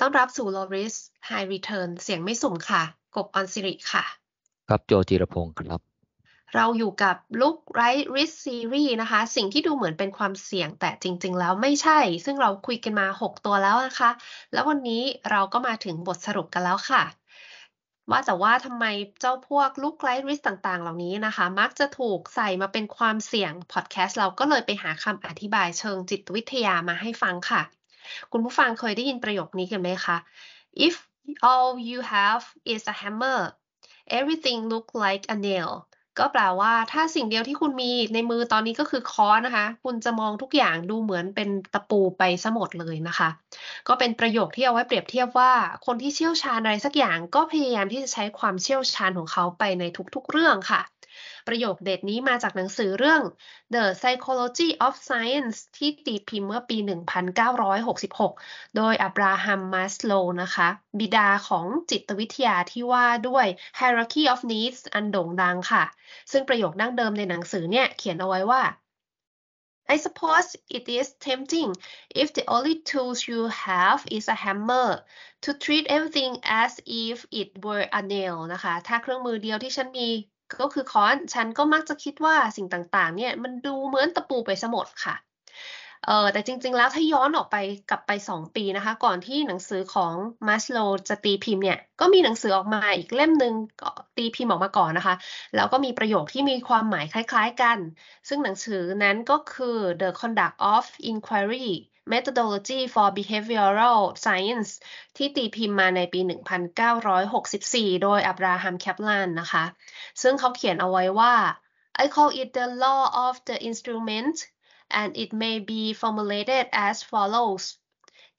ต้อนรับสู่ Low Risk High Return เสียงไม่สุ่มค่ะ กบออนสิริค่ะ ครับโจจิรพงศ์ครับ เราอยู่กับ Look Right Risk Series นะคะ สิ่งที่ดูเหมือนเป็นความเสี่ยงแต่จริง ๆ แล้วไม่ใช่ ซึ่งเราคุยกันมา 6 ตัวแล้วนะคะ แล้ววันนี้เราก็มาถึงบทสรุปกันแล้วค่ะ ว่าแต่ว่าทำไมเจ้าพวก Look Right Risk ต่างๆ เหล่านี้นะคะ มักจะถูกใส่มาเป็นความเสี่ยงพอดแคสต์เราก็เลยไปหาคำอธิบายเชิงจิตวิทยามาให้ฟังค่ะ คุณผู้ฟังเคยได้ยินประโยคนี้กันไหมคะ if all you have is a hammer everything look like a nail ก็แปลว่าถ้าสิ่งเดียวที่คุณมีในมือตอนนี้ก็คือค้อนนะคะ คุณจะมองทุกอย่างดูเหมือนเป็นตะปูไปซะหมดเลยนะคะ ก็เป็นประโยคที่เอาไว้เปรียบเทียบว่า คนที่เชี่ยวชาญอะไรสักอย่างก็พยายามที่จะใช้ความเชี่ยวชาญของเขาไปในทุกๆเรื่องค่ะ ประโยคเด็ดนี้มาจากหนังสือเรื่อง The Psychology of Science ที่ตีพิมพ์เมื่อปี 1966 โดยอับราฮัมมาสโลนะคะ บิดาของจิตวิทยาที่ว่าด้วย Hierarchy of Needs อันโด่งดังค่ะ ซึ่งประโยคดั้งเดิมในหนังสือเนี่ยเขียนเอาไว้ว่า I suppose it is tempting if the only tools you have is a hammer to treat everything as if it were a nail นะคะ ถ้าเครื่องมือเดียวที่ฉันมี ก็คือค้อน ฉันก็มักจะคิดว่าสิ่งต่างๆ เนี่ยมันดูเหมือนตะปูไปซะหมดค่ะเออแต่จริงๆ แล้วถ้าย้อนออกไปกลับไป 2 ปีนะคะ ก่อนที่หนังสือของมาสโลจะตีพิมพ์เนี่ย ก็มีหนังสือออกมาอีกเล่มหนึ่งตีพิมพ์ออกมาก่อนนะคะ แล้วก็มีประโยคที่มีความหมายคล้ายๆกัน ซึ่งหนังสือนั้นก็คือ The Conduct of Inquiry Methodology for Behavioral Science ที่ตีพิมพ์มาในปี 1964 โดยอับราฮัมแคปลันนะคะ ซึ่งเขาเขียนเอาไว้ว่า I call it the law of the instrument and it may be formulated as follows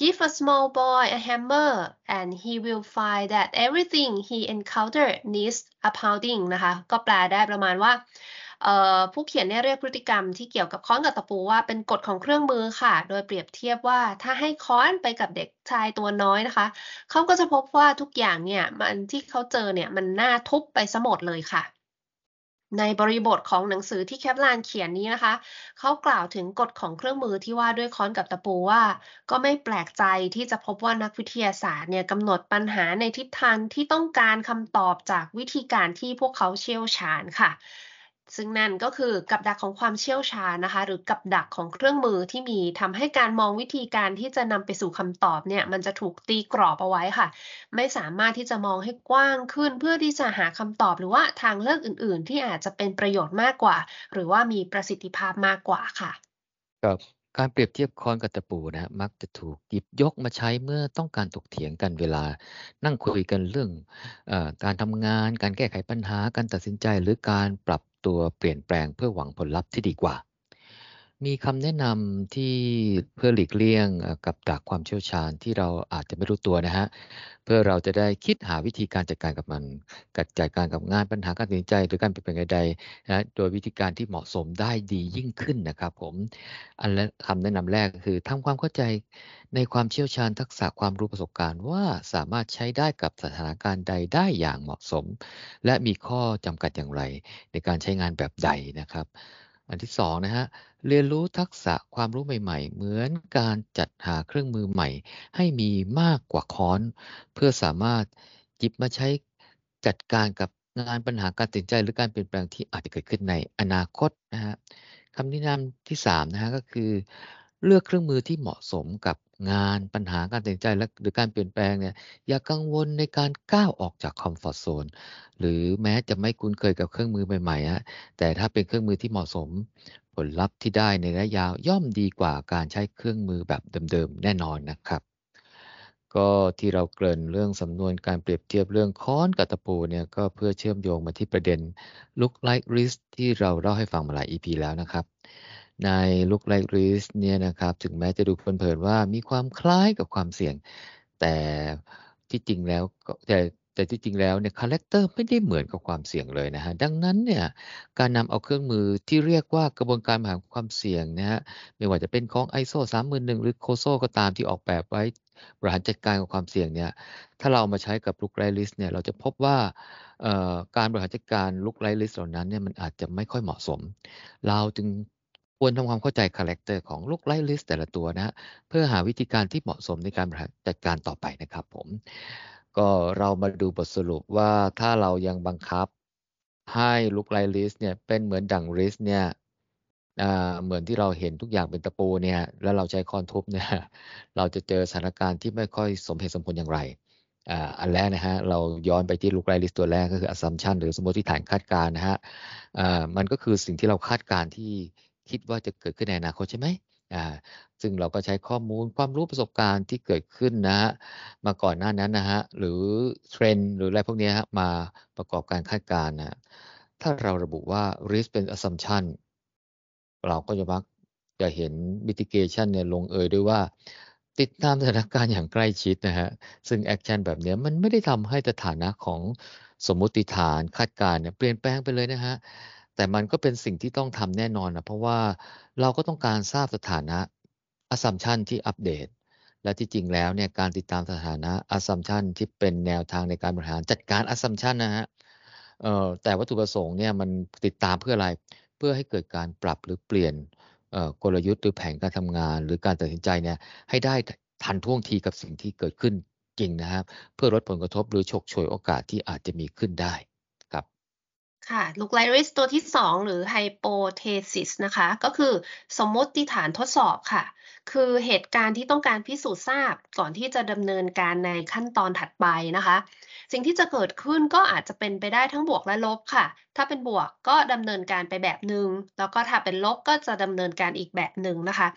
Give a small boy a hammer and he will find that everything he encountered needs a pounding นะคะ ก็แปลได้ประมาณว่า ผู้เขียนเนี่ยเรียกพฤติกรรมที่เกี่ยวกับค้อนกับตะปูว่าเป็นกฎของเครื่องมือค่ะ โดยเปรียบเทียบว่าถ้าให้ค้อนไปกับเด็กชายตัวน้อยนะคะ เขาก็จะพบว่าทุกอย่างเนี่ยมันที่เขาเจอเนี่ยมันน่าทุบไปซะหมดเลยค่ะในบริบทของหนังสือที่แคปลานเขียนนี้นะคะ เขากล่าวถึงกฎของเครื่องมือที่ว่าด้วยค้อนกับตะปูว่า ก็ไม่แปลกใจที่จะพบว่านักวิทยาศาสตร์เนี่ยกำหนดปัญหาในทิศทางที่ต้องการคำตอบจากวิธีการที่พวกเขาเชี่ยวชาญค่ะ ซึ่งนั่นก็คือกับดักของความเชี่ยวชาญนะคะ หรือกับดักของเครื่องมือที่มีทำให้การมองวิธีการที่จะนำไปสู่คำตอบเนี่ย มันจะถูกตีกรอบเอาไว้ค่ะ ไม่สามารถที่จะมองให้กว้างขึ้น เพื่อที่จะหาคำตอบหรือว่าทางเลือกอื่น ๆ ที่อาจจะเป็นประโยชน์มากกว่า หรือว่ามีประสิทธิภาพมากกว่าค่ะครับการเปรียบเทียบคอนกับตะปูนะมักจะถูกหยิบยกมาใช้เมื่อต้องการถกเถียงกันเวลา นั่งคุยกันเรื่องอการทำงาน การแก้ไขปัญหาการตัดสินใจหรือการปรับ ตัวเปลี่ยนแปลงเพื่อหวังผลลัพธ์ที่ดีกว่า มีคำแนะนำที่เพื่อหลีกเลี่ยงกับดักความเชี่ยวชาญที่เราอาจจะไม่รู้ตัวนะฮะ เพื่อเราจะได้คิดหาวิธีการจัดการกับมัน กัดจัดการกับงานปัญหาการตัดสินใจ หรือการเปลี่ยนแปลงใดๆนะโดยวิธีการที่เหมาะสมได้ดียิ่งขึ้นนะครับผม อันและคำแนะนำแรกคือทำความเข้าใจในความเชี่ยวชาญทักษะความรู้ประสบการณ์ว่าสามารถใช้ได้กับสถานการณ์ใดได้อย่างเหมาะสม และมีข้อจำกัดอย่างไร ในการใช้งานแบบใดนะครับ อันที่สองนะฮะเรียนรู้ทักษะความรู้ใหม่ๆ เหมือนการจัดหาเครื่องมือใหม่ ให้มีมากกว่าค้อน เพื่อสามารถหยิบมาใช้จัดการกับงานปัญหาการตัดสินใจหรือการเปลี่ยนแปลงที่อาจจะเกิดขึ้นในอนาคตนะฮะคำแนะนำที่สามนะฮะก็คือ เลือกเครื่องมือที่เหมาะสมกับ งานปัญหาการตัดสินใจและหรือการเปลี่ยนแปลงเนี่ยอย่ากังวลในการก้าวออกจากคอมฟอร์ทโซนหรือแม้จะไม่คุ้นเคยกับเครื่องมือใหม่ๆฮะแต่ถ้าเป็นเครื่องมือที่เหมาะสม ผลลัพธ์ที่ได้ในระยะยาวย่อมดีกว่าการใช้เครื่องมือแบบเดิมๆแน่นอนนะครับ ก็ที่เราเกริ่นเรื่องสำนวนการเปรียบเทียบเรื่องค้อนกับตะปูเนี่ยก็เพื่อเชื่อมโยงมาที่ประเด็น look like risk ที่เราเล่าให้ฟังมาหลาย EP แล้วนะครับ ใน Look Like Risk เนี่ยนะครับ ถึงแม้จะดูเพลินๆว่ามีความคล้ายกับความเสี่ยง แต่ที่จริงแล้วแต่แต่ที่จริงแล้วเนี่ย character ไม่ได้เหมือนกับความเสี่ยงเลยนะฮะดังนั้นเนี่ยการนำเอาเครื่องมือที่เรียกว่ากระบวนการหาความเสี่ยงนะฮะไม่ว่าจะเป็นของ ISO 31001 หรือ COSO ก็ตามที่ออกแบบไว้บริหารจัดการกับความเสี่ยงเนี่ยถ้าเรามาใช้กับ Look Like Risk เนี่ยเราจะพบว่าการบริหารจัดการ Look Like Risk เหล่านั้นเนี่ยมันอาจจะไม่ค่อยเหมาะสม เราจึง ควรทำความเข้าใจ character ของ Look Like Risk แต่ละตัวนะเพื่อหาวิธีการที่เหมาะสมในการบริหารจัดการต่อไปนะครับผม ก็เรามาดูบทสรุปว่าถ้าเรายังบังคับให้ Look Like Risk เนี่ยเป็นเหมือนดัง risk เนี่ยเหมือนที่เราเห็นทุกอย่างเป็นตะปูเนี่ยแล้วเราใช้ค้อนทุบเนี่ยเราจะเจอสถานการณ์ที่ไม่ค่อยสมเหตุสมผลอย่างไรอันแรกนะฮะเราย้อนไปที่ Look Like Risk ตัวแรกก็คือ assumption หรือสมมติฐานคาดการณ์นะฮะมันก็คือสิ่งที่เราคาดการณ์ที่ คิดว่าจะเกิดขึ้นในอนาคตใช่ไหมอ่าซึ่งเราก็ใช้ข้อมูลความรู้ประสบการณ์ที่เกิดขึ้นนะฮะมาก่อนหน้านั้นนะฮะหรือเทรนด์หรืออะไรพวกนี้ฮะมาประกอบการคาดการณ์นะถ้าเราระบุว่า risk เป็น assumption เราก็จะมักจะเห็น mitigation เนี่ยลงเอยด้วยว่า ติดตามสถานการณ์อย่างใกล้ชิดนะฮะซึ่ง action แบบนี้มันไม่ได้ทำให้สถานะของสมมุติฐานคาดการณ์เนี่ยเปลี่ยนแปลงไปเลยนะฮะ แต่มันก็เป็นสิ่งที่ต้องทำแน่นอนนะเพราะว่าเราก็ต้องการทราบสถานะ assumption ที่อัปเดต และที่จริงแล้วเนี่ยการติดตามสถานะ assumption ที่เป็นแนวทางในการบริหารจัดการ assumption นะฮะแต่วัตถุประสงค์เนี่ยมันติดตามเพื่ออะไร เพื่อให้เกิดการปรับหรือเปลี่ยนกลยุทธ์หรือแผนการทำงาน หรือการตัดสินใจเนี่ยให้ได้ทันท่วงทีกับสิ่งที่เกิดขึ้นจริงนะครับ เพื่อลดผลกระทบหรือฉกฉวยโอกาสที่อาจจะมีขึ้นได้ ค่ะ look like risk ตัวที่ 2 หรือ hypothesis นะคะ ก็คือสมมติฐานทดสอบค่ะ คือเหตุการณ์ที่ต้องการพิสูจน์ทราบก่อนที่จะดำเนินการในขั้นตอนถัดไปนะคะ สิ่งที่จะเกิดขึ้นก็อาจจะเป็นไปได้ทั้งบวกและลบค่ะ ถ้าเป็นบวกก็ดำเนินการไปแบบหนึ่งแล้วก็ถ้าเป็นลบก็จะดำเนินการอีกแบบหนึ่งนะคะ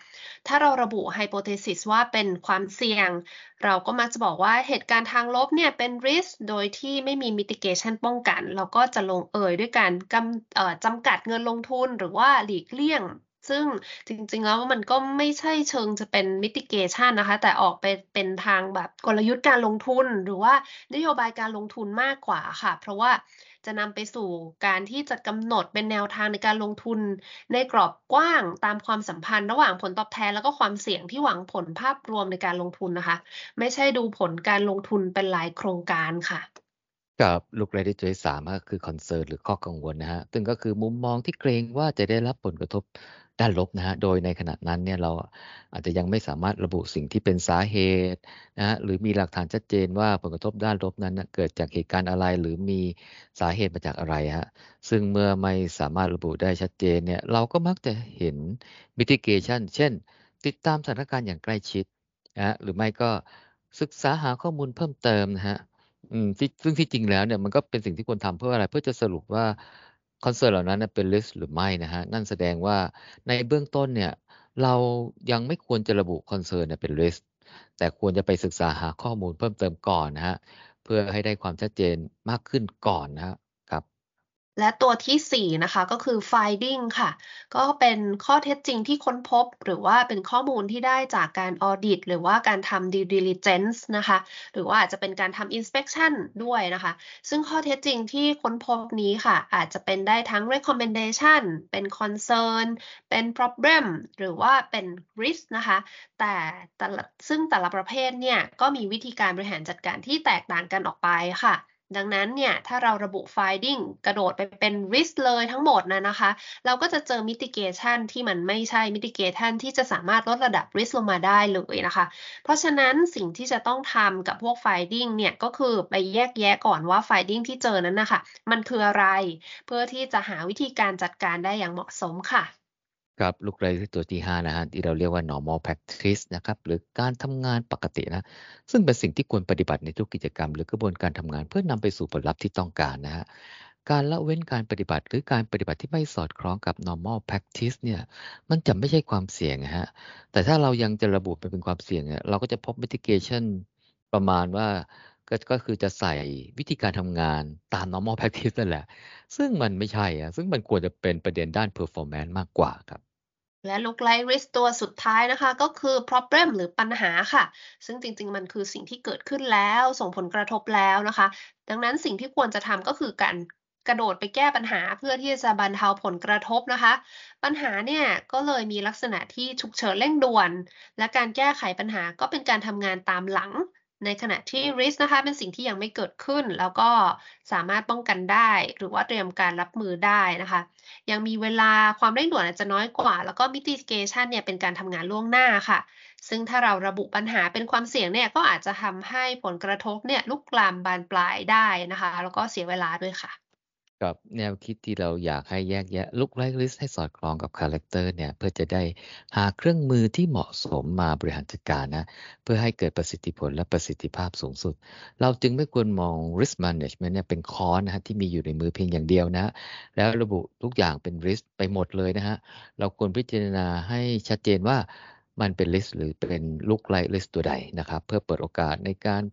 ถ้าเราระบุ hypothesis ว่าเป็นความเสี่ยง เราก็มักจะบอกว่าเหตุการณ์ทางลบเนี่ยเป็น risk โดยที่ไม่มี mitigation ป้องกัน เราก็จะลงเอยด้วยการจำกัดเงินลงทุนหรือว่าหลีกเลี่ยง ซึ่งจริง ๆ แล้วมันก็ไม่ใช่เชิงจะเป็น mitigation นะคะ แต่ออกไปเป็นทางแบบกลยุทธ์การลงทุน หรือว่านโยบายการลงทุนมากกว่าค่ะ เพราะว่าจะนำไปสู่การที่จะกำหนดเป็นแนวทางในการลงทุน ในกรอบกว้างตามความสัมพันธ์ระหว่างผลตอบแทน แล้วก็ความเสี่ยงที่หวังผลภาพรวมในการลงทุนนะคะ ไม่ใช่ดูผลการลงทุนเป็นรายโครงการค่ะกับ look like risk ที่สามก็คือ concern หรือข้อกังวลนะฮะ ซึ่งก็คือมุมมองที่เกรงว่าจะได้รับผลกระทบ ด้านลบนะฮะ โดยในขณะนั้นเนี่ยเราอาจจะยังไม่สามารถระบุสิ่งที่เป็นสาเหตุนะฮะหรือมีหลักฐานชัดเจนว่าผลกระทบด้านลบนั้นเกิดจากเหตุการณ์อะไร หรือมีสาเหตุมาจากอะไรฮะ ซึ่งเมื่อไม่สามารถระบุได้ชัดเจนเนี่ยเราก็มักจะเห็น mitigation เช่น ติดตามสถานการณ์อย่างใกล้ชิดนะหรือไม่ก็ศึกษาหาข้อมูลเพิ่มเติมนะฮะซึ่งที่จริงแล้วเนี่ยมันก็เป็นสิ่งที่ควรทำเพื่ออะไรเพื่อจะสรุปว่า concern เหล่านั้นเป็น risk หรือไม่นะฮะนั่นแสดงว่าในเบื้องต้นเนี่ยเรายังไม่ควรจะระบุ concern เป็น risk แต่ควรจะไปศึกษาหาข้อมูลเพิ่มเติมก่อนนะฮะเพื่อให้ได้ความชัดเจนมากขึ้นก่อนนะ และตัวที่ 4 นะคะก็คือ finding ค่ะ ก็เป็นข้อเท็จจริงที่ค้นพบ หรือว่าเป็นข้อมูลที่ได้จากการออดิตหรือว่าการทำ due diligence นะคะ หรือว่าอาจจะเป็นการทำ inspection ด้วยนะคะ ซึ่งข้อเท็จจริงที่ค้นพบนี้ค่ะ อาจจะเป็นได้ทั้ง recommendation เป็น concern เป็น problem หรือว่าเป็น risk นะคะ แต่แต่ซึ่งแต่ละประเภทเนี่ยก็มีวิธีการบริหารจัดการที่แตกต่างกันออกไปค่ะ ดังนั้นเนี่ยถ้าเราระบุ finding กระโดดไปเป็น risk เลยทั้งหมดนะนะคะ เราก็จะเจอ mitigation ที่มันไม่ใช่ mitigation ที่จะสามารถลดระดับ risk ลงมาได้เลยนะคะ เพราะฉะนั้นสิ่งที่จะต้องทำกับพวก finding เนี่ยก็คือไปแยกแยะก่อนว่า finding ที่เจอนั้นนะคะมันคืออะไร เพื่อที่จะหาวิธีการจัดการได้อย่างเหมาะสมค่ะ ครับลูกเรที่ตัวที่5นะฮะที่เราเรียกว่า normal practice นะครับหรือการทำงานปกตินะซึ่งเป็นสิ่งที่ควรปฏิบัติในทุกกิจกรรม หรือกระบวนการทำงานเพื่อนำไปสู่ผลลัพธ์ที่ต้องการนะฮะการละเว้นการปฏิบัติ หรือการปฏิบัติที่ไม่สอดคล้องกับ normal practice เนี่ยมันจะไม่ใช่ความเสี่ยงฮะแต่ถ้าเรายังจะระบุไปเป็นความเสี่ยงเนี่ยเราก็จะพบ mitigation ประมาณว่าก็ก็คือจะใส่วิธีการทำงานตาม normal practice นั่นแหละ ซึ่งมันไม่ใช่อะซึ่งมันควรจะเป็นประเด็นด้าน performance มากกว่าครับ และ look like risk ตัวสุดท้ายนะคะก็คือ problem หรือปัญหาค่ะ ซึ่งจริง ๆ มันคือสิ่งที่เกิดขึ้นแล้วส่งผลกระทบแล้วนะคะ ดังนั้นสิ่งที่ควรจะทำก็คือการกระโดดไปแก้ปัญหาเพื่อที่จะบรรเทาผลกระทบนะคะ ปัญหาเนี่ยก็เลยมีลักษณะที่ฉุกเฉินเร่งด่วน และการแก้ไขปัญหาก็เป็นการทำงานตามหลัง ในขณะที่ risk นะคะเป็นสิ่งที่ยังไม่เกิดขึ้น แล้วก็สามารถป้องกันได้ หรือว่าเตรียมการรับมือได้นะคะ ยังมีเวลาความเร่งด่วนอาจจะน้อยกว่า แล้วก็ mitigation เนี่ยเป็นการทำงานล่วงหน้าค่ะ ซึ่งถ้าเราระบุปัญหาเป็นความเสี่ยงเนี่ยก็อาจจะทำให้ผลกระทบเนี่ยลุกลามบานปลายได้นะคะ แล้วก็เสียเวลาด้วยค่ะ กับแนวคิดที่เราอยากให้แยกแยะ look like risk ให้สอดคล้องกับ character เนี่ยเพื่อจะได้หาเครื่องมือที่เหมาะสมมาบริหารจัดการนะเพื่อให้เกิดประสิทธิผลและประสิทธิภาพสูงสุด เราจึงไม่ควรมอง risk management เนี่ยเป็นค้อนนะฮะที่มีอยู่ในมือเพียงอย่างเดียวนะ แล้วระบุทุกอย่างเป็น risk ไปหมดเลยนะฮะเราควรพิจารณาให้ชัดเจนว่า มันเป็น risk หรือเป็นลูกไลท์ list ตัวใดนะครับ เพื่อเปิดโอกาสในการ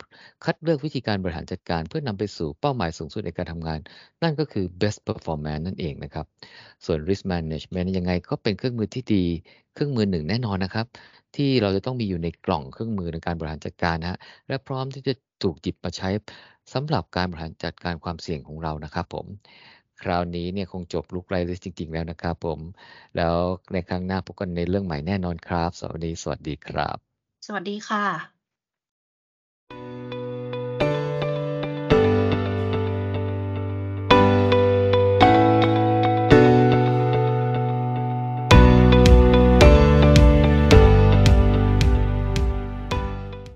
คัดเลือกวิธีการบริหารจัดการ เพื่อนำไปสู่เป้าหมายสูงสุดในการทำงาน นั่นก็คือ best performance นั่นเองนะครับ ส่วน risk management ยังไงก็เป็นเครื่องมือที่ดี เครื่องมือหนึ่งแน่นอนนะครับ ที่เราจะต้องมีอยู่ในกล่องเครื่องมือในการบริหารจัดการนะฮะและพร้อมที่จะถูกหยิบมาใช้สำหรับการบริหารจัดการความเสี่ยงของเรานะครับผม คราวนี้เนี่ยคงจบลุกไรเลยจริง ๆ แล้วนะครับผม แล้วในครั้งหน้าพบกันในเรื่องใหม่แน่นอนครับสวัสดีสวัสดีครับ สวัสดีค่ะ